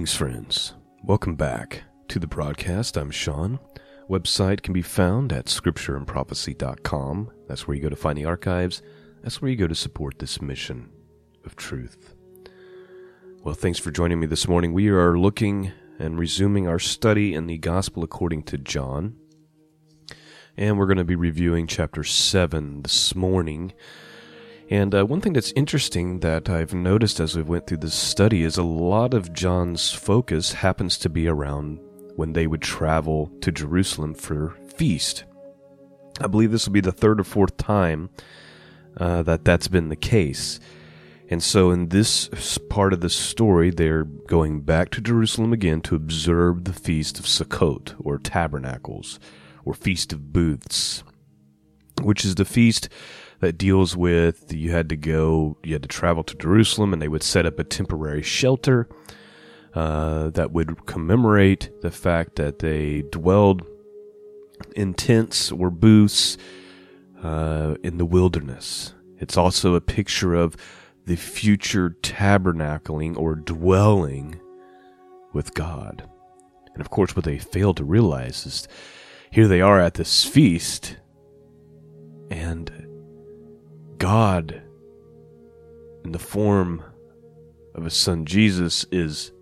Greetings, friends. Welcome back to the broadcast. I'm Sean. Website can be found at scriptureandprophecy.com. That's where you go to find the archives. That's where you go to support this mission of truth. Well, thanks for joining me this morning. We are looking and resuming our study in the Gospel according to John. And we're going to be reviewing chapter 7 this morning. And uh, one thing that's interesting that I've noticed as we went through this study is a lot of John's focus happens to be around when they would travel to Jerusalem for feast. I believe this will be the third or fourth time uh, that that's been the case. And so, in this part of the story, they're going back to Jerusalem again to observe the Feast of Sukkot, or Tabernacles, or Feast of Booths, which is the feast that deals with you had to go, you had to travel to Jerusalem, and they would set up a temporary shelter uh, that would commemorate the fact that they dwelled in tents or booths uh, in the wilderness. It's also a picture of the future tabernacling or dwelling with God. And of course, what they fail to realize is here they are at this feast, and God, in the form of his son Jesus, is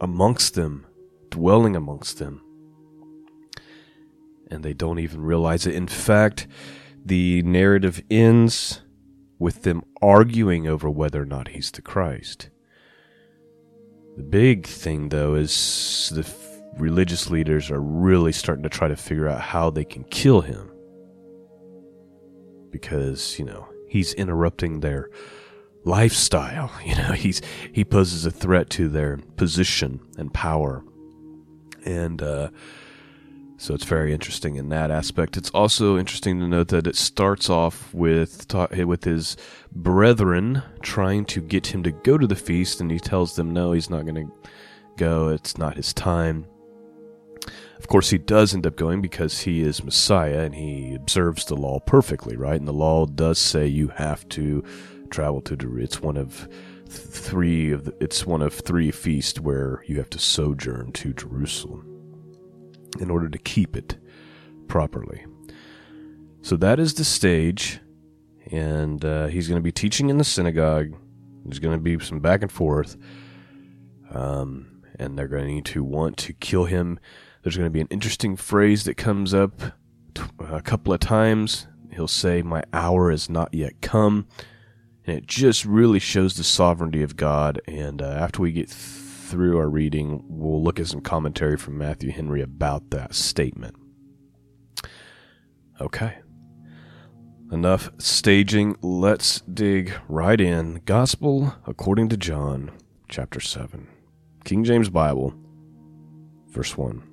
amongst them, dwelling amongst them. And they don't even realize it. In fact, the narrative ends with them arguing over whether or not he's the Christ. The big thing, though, is the religious leaders are really starting to try to figure out how they can kill him. Because, you know, he's interrupting their lifestyle. You know, he's he poses a threat to their position and power, and uh, so it's very interesting in that aspect. It's also interesting to note that it starts off with with his brethren trying to get him to go to the feast, and he tells them no, he's not going to go. It's not his time. Of course, he does end up going because he is Messiah and he observes the law perfectly, right? And the law does say you have to travel to Jerusalem. It's one of three of the, it's one of three feasts where you have to sojourn to Jerusalem in order to keep it properly. So that is the stage, and uh, he's going to be teaching in the synagogue. There's going to be some back and forth, um, and they're going to want to kill him there's going to be an interesting phrase that comes up a couple of times. He'll say, My hour is not yet come. And it just really shows the sovereignty of God. And uh, after we get through our reading, we'll look at some commentary from Matthew Henry about that statement. Okay. Enough staging. Let's dig right in. Gospel according to John, chapter 7. King James Bible, verse 1.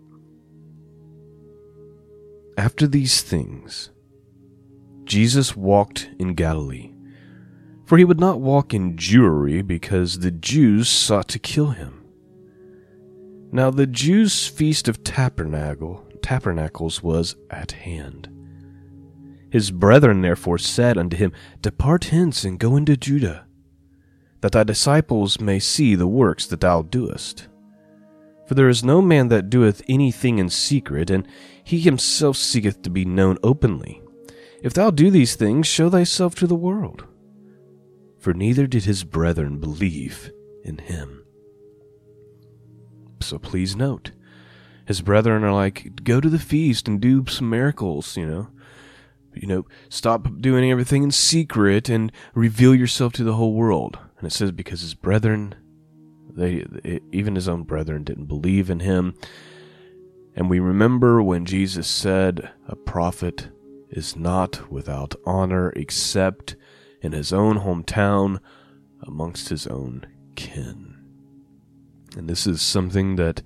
After these things, Jesus walked in Galilee, for he would not walk in Jewry because the Jews sought to kill him. Now the Jews' feast of tabernacle, tabernacles was at hand. His brethren therefore said unto him, Depart hence and go into Judah, that thy disciples may see the works that thou doest. For there is no man that doeth anything in secret, and he himself seeketh to be known openly. If thou do these things, show thyself to the world. For neither did his brethren believe in him. So please note, his brethren are like, go to the feast and do some miracles, you know. You know, stop doing everything in secret and reveal yourself to the whole world. And it says, because his brethren they, even his own brethren didn't believe in him. And we remember when Jesus said, A prophet is not without honor except in his own hometown amongst his own kin. And this is something that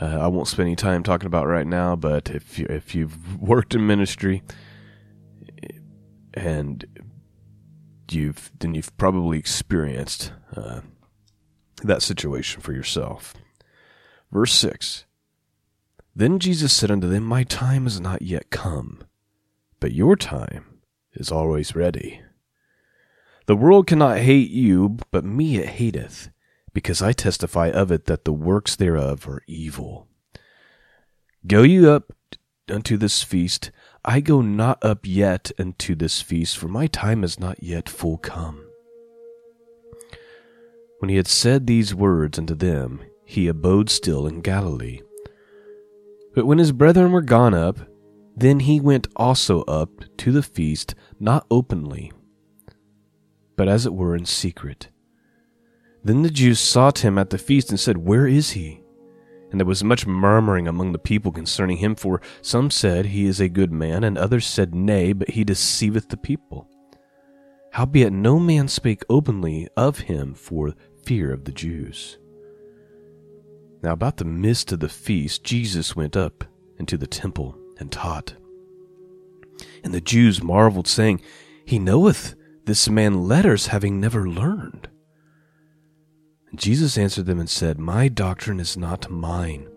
uh, I won't spend any time talking about right now, but if, you, if you've worked in ministry and you've then you've probably experienced uh, that situation for yourself. Verse 6 Then Jesus said unto them, My time is not yet come, but your time is always ready. The world cannot hate you, but me it hateth, because I testify of it that the works thereof are evil. Go you up unto this feast. I go not up yet unto this feast, for my time is not yet full come. When he had said these words unto them, he abode still in Galilee. But when his brethren were gone up, then he went also up to the feast, not openly, but as it were in secret. Then the Jews sought him at the feast and said, Where is he? And there was much murmuring among the people concerning him, for some said, He is a good man, and others said, Nay, but he deceiveth the people. Howbeit no man spake openly of him for fear of the Jews. Now about the midst of the feast, Jesus went up into the temple and taught. And the Jews marveled, saying, He knoweth this man letters, having never learned. And Jesus answered them and said, My doctrine is not mine,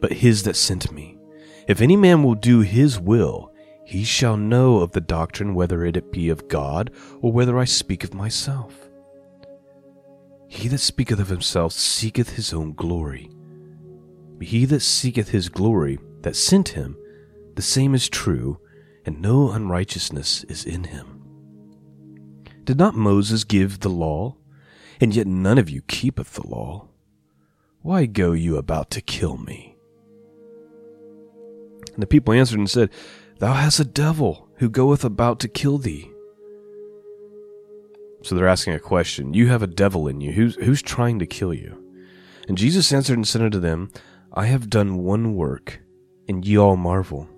but his that sent me. If any man will do his will, he shall know of the doctrine whether it be of God or whether I speak of myself. He that speaketh of himself seeketh his own glory. He that seeketh his glory that sent him, the same is true, and no unrighteousness is in him. Did not Moses give the law? and yet none of you keepeth the law. Why go you about to kill me? And the people answered and said, Thou hast a devil who goeth about to kill thee. So they're asking a question. You have a devil in you. Who's, who's trying to kill you? And Jesus answered and said unto them, I have done one work, and ye all marvel.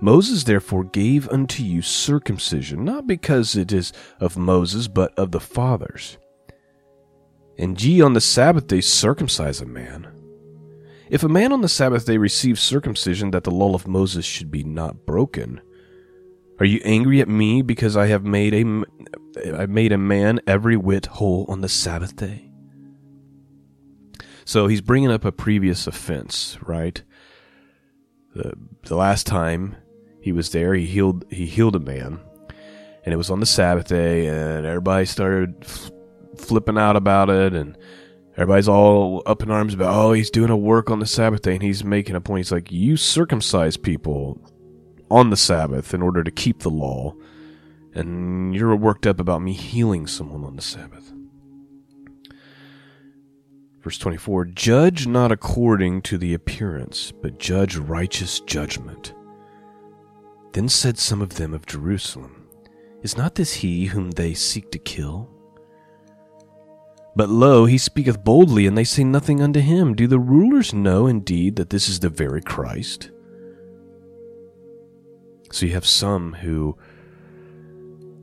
Moses therefore gave unto you circumcision, not because it is of Moses, but of the fathers and ye on the Sabbath day circumcise a man. If a man on the Sabbath day receives circumcision that the law of Moses should be not broken, are you angry at me because I have made a I made a man every whit whole on the Sabbath day? So he's bringing up a previous offense, right? The, the last time he was there, he healed he healed a man, and it was on the Sabbath day, and everybody started flipping out about it and everybody's all up in arms about oh he's doing a work on the sabbath day and he's making a point he's like you circumcise people on the sabbath in order to keep the law and you're worked up about me healing someone on the sabbath verse 24 judge not according to the appearance but judge righteous judgment then said some of them of jerusalem is not this he whom they seek to kill but lo, he speaketh boldly, and they say nothing unto him. Do the rulers know indeed that this is the very Christ? So you have some who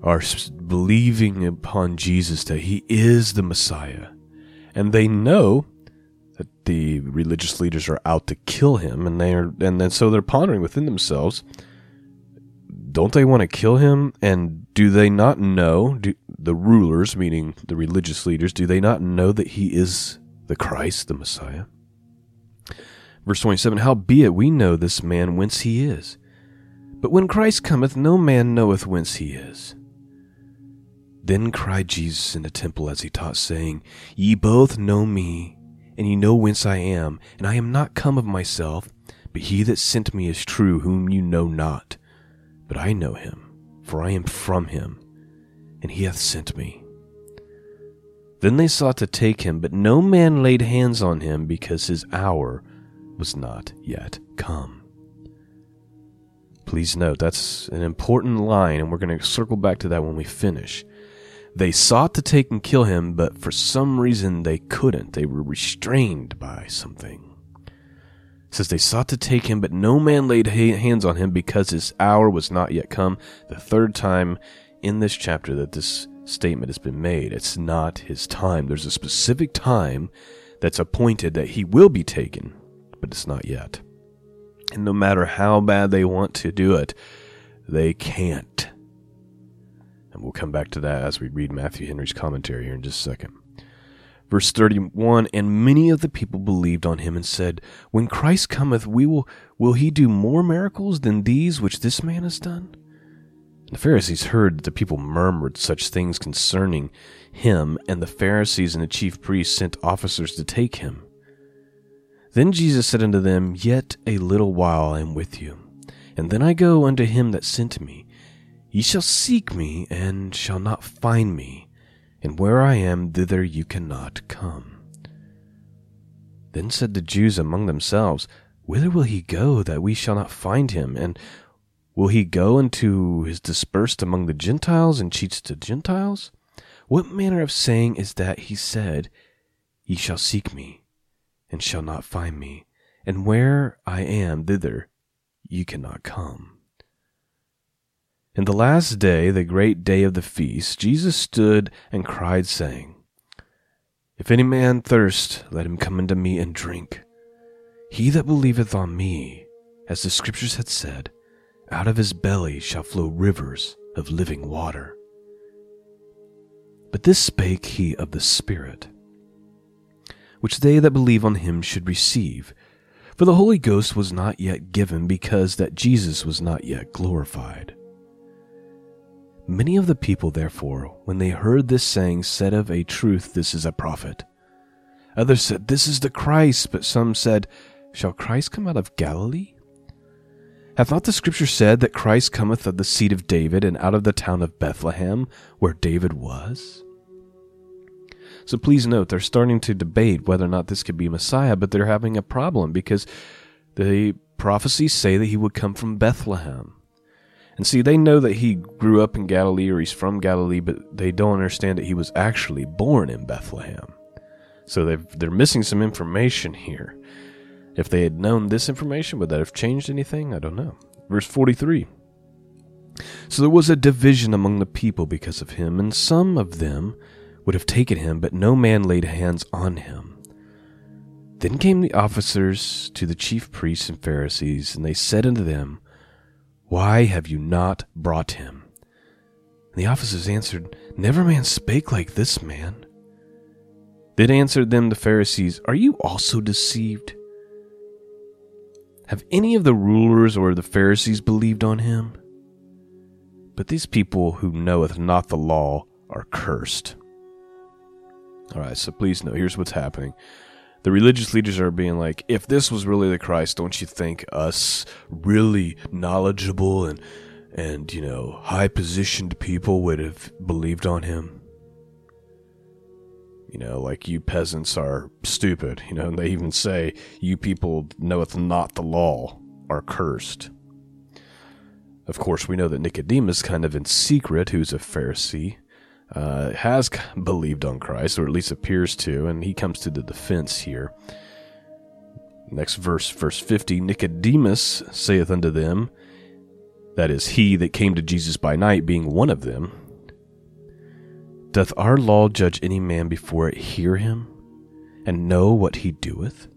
are believing upon Jesus that he is the Messiah, and they know that the religious leaders are out to kill him, and they are, and then so they're pondering within themselves don't they want to kill him? And do they not know, do, the rulers, meaning the religious leaders, do they not know that he is the Christ, the Messiah? Verse 27 Howbeit we know this man whence he is. But when Christ cometh, no man knoweth whence he is. Then cried Jesus in the temple as he taught, saying, Ye both know me, and ye know whence I am, and I am not come of myself, but he that sent me is true, whom you know not but I know him, for I am from him, and he hath sent me. Then they sought to take him, but no man laid hands on him, because his hour was not yet come. Please note, that's an important line, and we're going to circle back to that when we finish. They sought to take and kill him, but for some reason they couldn't. They were restrained by something says they sought to take him, but no man laid hands on him because his hour was not yet come. The third time in this chapter that this statement has been made. It's not his time. There's a specific time that's appointed that he will be taken, but it's not yet. And no matter how bad they want to do it, they can't. And we'll come back to that as we read Matthew Henry's commentary here in just a second. Verse 31 And many of the people believed on him and said, When Christ cometh, we will, will he do more miracles than these which this man has done? And the Pharisees heard that the people murmured such things concerning him, and the Pharisees and the chief priests sent officers to take him. Then Jesus said unto them, Yet a little while I am with you, and then I go unto him that sent me. Ye shall seek me, and shall not find me, and where I am, thither you cannot come. Then said the Jews among themselves, Whither will he go, that we shall not find him? And will he go into his dispersed among the Gentiles, and teach the Gentiles? What manner of saying is that he said, Ye shall seek me, and shall not find me, and where I am, thither ye cannot come. In the last day, the great day of the feast, Jesus stood and cried, saying, If any man thirst, let him come unto me and drink. He that believeth on me, as the Scriptures had said, out of his belly shall flow rivers of living water. But this spake he of the Spirit, which they that believe on him should receive. For the Holy Ghost was not yet given, because that Jesus was not yet glorified. Many of the people, therefore, when they heard this saying, said of a truth, This is a prophet. Others said, This is the Christ. But some said, Shall Christ come out of Galilee? Hath not the Scripture said that Christ cometh of the seed of David and out of the town of Bethlehem, where David was? So please note, they're starting to debate whether or not this could be Messiah, but they're having a problem because the prophecies say that he would come from Bethlehem. And see, they know that he grew up in Galilee or he's from Galilee, but they don't understand that he was actually born in Bethlehem. So they they're missing some information here. If they had known this information, would that have changed anything? I don't know. Verse 43. So there was a division among the people because of him, and some of them would have taken him, but no man laid hands on him. Then came the officers to the chief priests and Pharisees, and they said unto them, Why have you not brought him? And the officers answered, Never man spake like this man. Then answered them the Pharisees, Are you also deceived? Have any of the rulers or the Pharisees believed on him? But these people who knoweth not the law are cursed. All right, so please know here's what's happening. The religious leaders are being like, if this was really the Christ, don't you think us really knowledgeable and and you know high positioned people would have believed on him? You know, like you peasants are stupid. You know, and they even say, "You people knoweth not the law are cursed." Of course, we know that Nicodemus, kind of in secret, who's a Pharisee, uh, has believed on Christ, or at least appears to, and he comes to the defense here. Next verse, verse 50 Nicodemus saith unto them, that is, he that came to Jesus by night, being one of them, Doth our law judge any man before it hear him, and know what he doeth?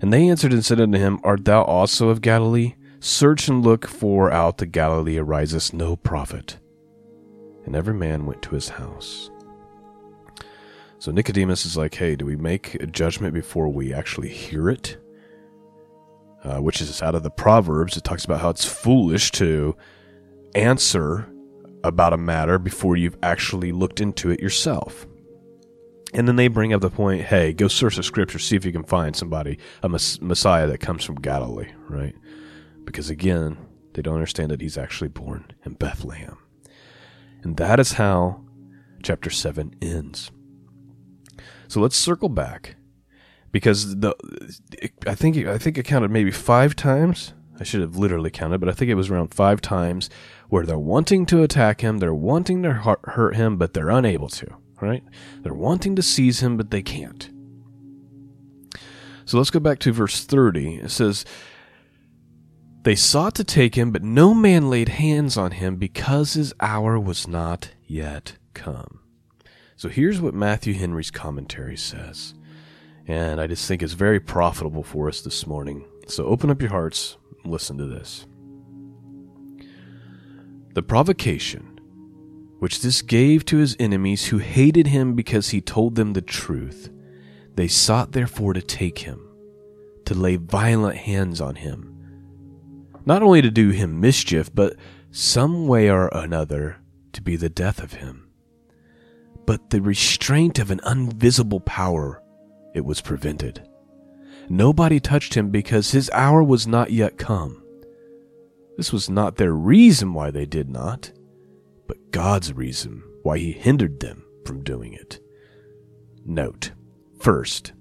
And they answered and said unto him, Art thou also of Galilee? Search and look, for out the Galilee ariseth no prophet and every man went to his house. So Nicodemus is like, hey, do we make a judgment before we actually hear it? Uh, which is out of the Proverbs. It talks about how it's foolish to answer about a matter before you've actually looked into it yourself. And then they bring up the point hey, go search the scripture, see if you can find somebody, a Messiah that comes from Galilee, right? Because again, they don't understand that he's actually born in Bethlehem. And that is how chapter 7 ends. So let's circle back because the I think I think it counted maybe 5 times. I should have literally counted, but I think it was around 5 times where they're wanting to attack him, they're wanting to hurt him, but they're unable to, right? They're wanting to seize him, but they can't. So let's go back to verse 30. It says, they sought to take him, but no man laid hands on him because his hour was not yet come. So here's what Matthew Henry's commentary says. And I just think it's very profitable for us this morning. So open up your hearts, listen to this. The provocation which this gave to his enemies who hated him because he told them the truth, they sought therefore to take him, to lay violent hands on him not only to do him mischief, but some way or another, to be the death of him. But the restraint of an invisible power, it was prevented. Nobody touched him because his hour was not yet come. This was not their reason why they did not, but God's reason why he hindered them from doing it. Note, first,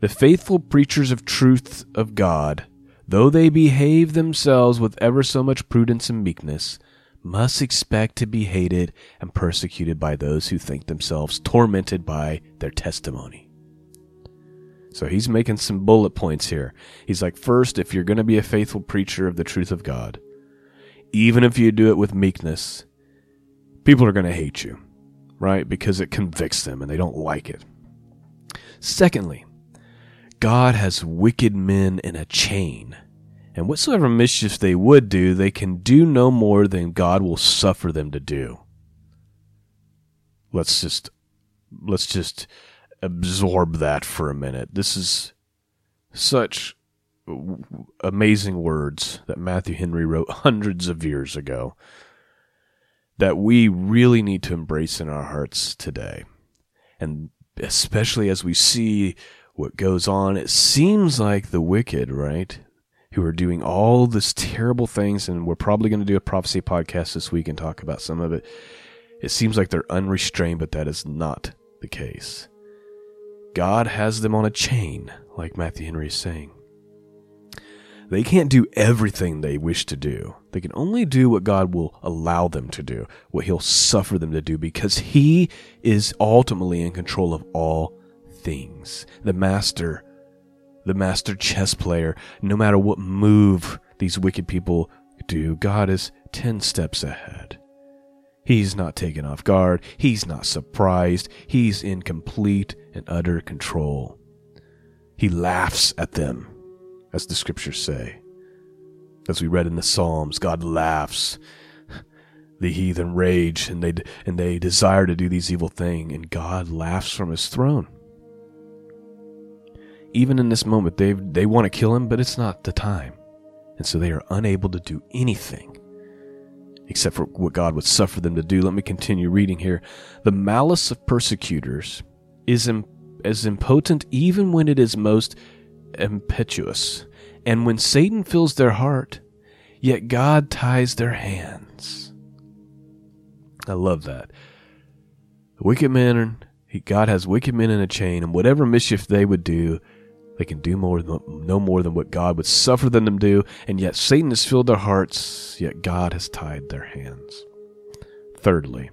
the faithful preachers of truth of God, though they behave themselves with ever so much prudence and meekness, must expect to be hated and persecuted by those who think themselves tormented by their testimony. So he's making some bullet points here. He's like, first, if you're going to be a faithful preacher of the truth of God, even if you do it with meekness, people are going to hate you, right? Because it convicts them and they don't like it. Secondly, God has wicked men in a chain, and whatsoever mischief they would do, they can do no more than God will suffer them to do. Let's just let's just absorb that for a minute. This is such amazing words that Matthew Henry wrote hundreds of years ago that we really need to embrace in our hearts today. And especially as we see what goes on, it seems like the wicked, right? Who are doing all these terrible things, and we're probably going to do a prophecy podcast this week and talk about some of it. It seems like they're unrestrained, but that is not the case. God has them on a chain, like Matthew Henry is saying. They can't do everything they wish to do. They can only do what God will allow them to do, what He'll suffer them to do, because He is ultimately in control of all things. The master, the master chess player, no matter what move these wicked people do, God is 10 steps ahead. He's not taken off guard. He's not surprised. He's in complete and utter control. He laughs at them, as the scriptures say. As we read in the Psalms, God laughs. The heathen rage and they, and they desire to do these evil things, and God laughs from his throne. Even in this moment, they, they want to kill him, but it's not the time. And so they are unable to do anything except for what God would suffer them to do. Let me continue reading here. The malice of persecutors is Im- as impotent even when it is most impetuous, and when Satan fills their heart, yet God ties their hands. I love that. Wicked men, God has wicked men in a chain, and whatever mischief they would do, they can do more than, no more than what God would suffer them to do, and yet Satan has filled their hearts, yet God has tied their hands. Thirdly,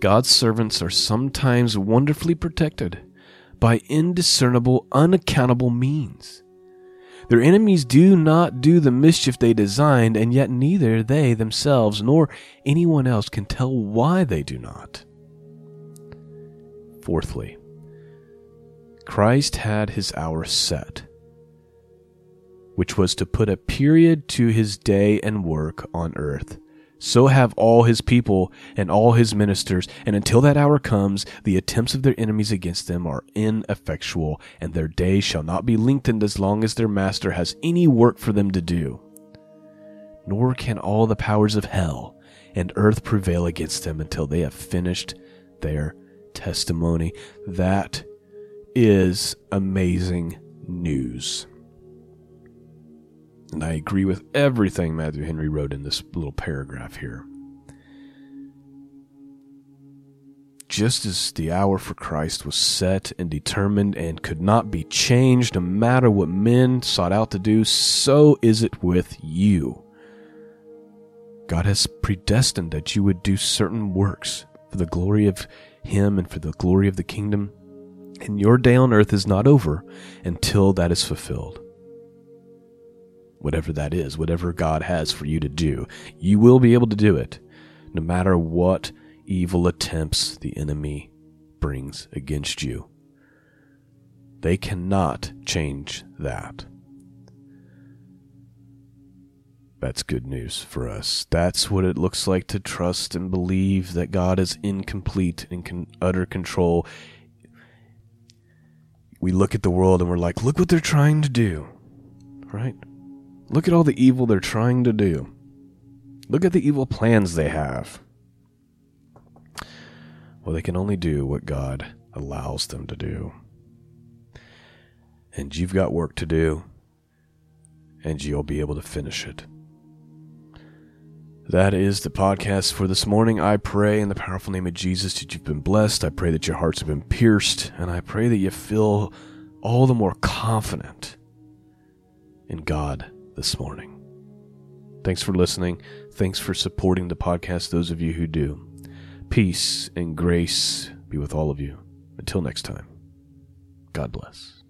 God's servants are sometimes wonderfully protected by indiscernible, unaccountable means. Their enemies do not do the mischief they designed, and yet neither they themselves nor anyone else can tell why they do not. Fourthly, Christ had his hour set, which was to put a period to his day and work on earth. So have all his people and all his ministers, and until that hour comes, the attempts of their enemies against them are ineffectual, and their day shall not be lengthened as long as their master has any work for them to do. Nor can all the powers of hell and earth prevail against them until they have finished their testimony. That is amazing news. And I agree with everything Matthew Henry wrote in this little paragraph here. Just as the hour for Christ was set and determined and could not be changed no matter what men sought out to do, so is it with you. God has predestined that you would do certain works for the glory of Him and for the glory of the kingdom and your day on earth is not over until that is fulfilled. Whatever that is, whatever God has for you to do, you will be able to do it, no matter what evil attempts the enemy brings against you. They cannot change that. That's good news for us. That's what it looks like to trust and believe that God is in complete and utter control we look at the world and we're like, look what they're trying to do. Right? Look at all the evil they're trying to do. Look at the evil plans they have. Well, they can only do what God allows them to do. And you've got work to do, and you'll be able to finish it. That is the podcast for this morning. I pray in the powerful name of Jesus that you've been blessed. I pray that your hearts have been pierced, and I pray that you feel all the more confident in God this morning. Thanks for listening. Thanks for supporting the podcast, those of you who do. Peace and grace be with all of you. Until next time, God bless.